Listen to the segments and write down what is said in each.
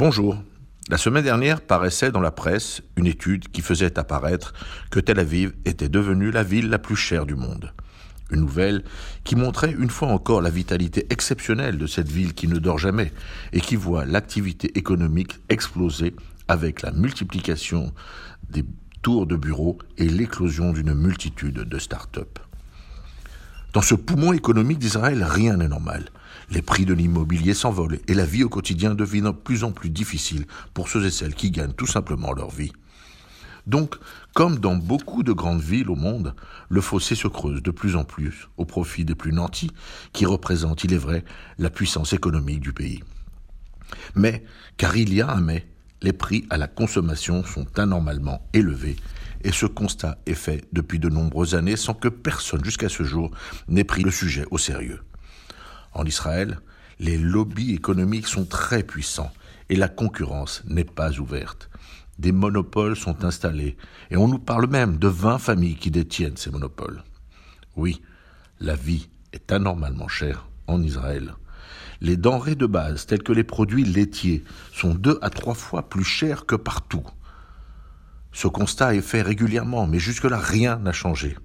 Bonjour. La semaine dernière paraissait dans la presse une étude qui faisait apparaître que Tel Aviv était devenue la ville la plus chère du monde. Une nouvelle qui montrait une fois encore la vitalité exceptionnelle de cette ville qui ne dort jamais et qui voit l'activité économique exploser avec la multiplication des tours de bureaux et l'éclosion d'une multitude de start-up. Dans ce poumon économique d'Israël, rien n'est normal. Les prix de l'immobilier s'envolent et la vie au quotidien devient de plus en plus difficile pour ceux et celles qui gagnent tout simplement leur vie. Donc, comme dans beaucoup de grandes villes au monde, le fossé se creuse de plus en plus au profit des plus nantis, qui représentent, il est vrai, la puissance économique du pays. Mais, car il y a un mais, les prix à la consommation sont anormalement élevés et ce constat est fait depuis de nombreuses années sans que personne jusqu'à ce jour n'ait pris le sujet au sérieux. En Israël, les lobbies économiques sont très puissants et la concurrence n'est pas ouverte. Des monopoles sont installés et on nous parle même de 20 familles qui détiennent ces monopoles. Oui, la vie est anormalement chère en Israël. Les denrées de base, telles que les produits laitiers, sont deux à trois fois plus chers que partout. Ce constat est fait régulièrement, mais jusque-là, rien n'a changé.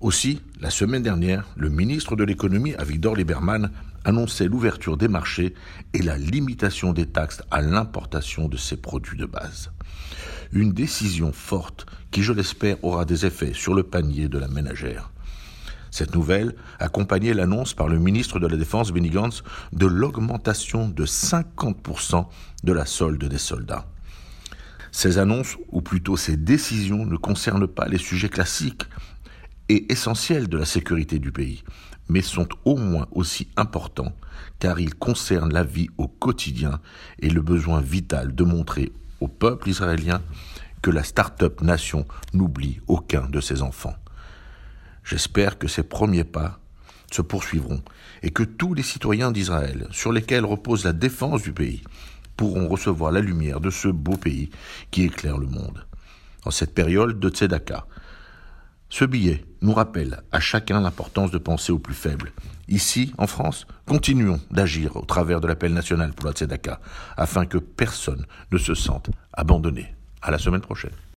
Aussi, la semaine dernière, le ministre de l'économie, Avigdor Lieberman, annonçait l'ouverture des marchés et la limitation des taxes à l'importation de ces produits de base. Une décision forte qui, je l'espère, aura des effets sur le panier de la ménagère. Cette nouvelle accompagnait l'annonce par le ministre de la Défense Benny Gantz de l'augmentation de 50% de la solde des soldats. Ces annonces, ou plutôt ces décisions, ne concernent pas les sujets classiques et essentiels de la sécurité du pays, mais sont au moins aussi importants car ils concernent la vie au quotidien et le besoin vital de montrer au peuple israélien que la start-up nation n'oublie aucun de ses enfants. J'espère que ces premiers pas se poursuivront et que tous les citoyens d'Israël, sur lesquels repose la défense du pays, pourront recevoir la lumière de ce beau pays qui éclaire le monde. En cette période de Tzedaka, ce billet nous rappelle à chacun l'importance de penser aux plus faibles. Ici, en France, continuons d'agir au travers de l'appel national pour la Tzedaka, afin que personne ne se sente abandonné. À la semaine prochaine.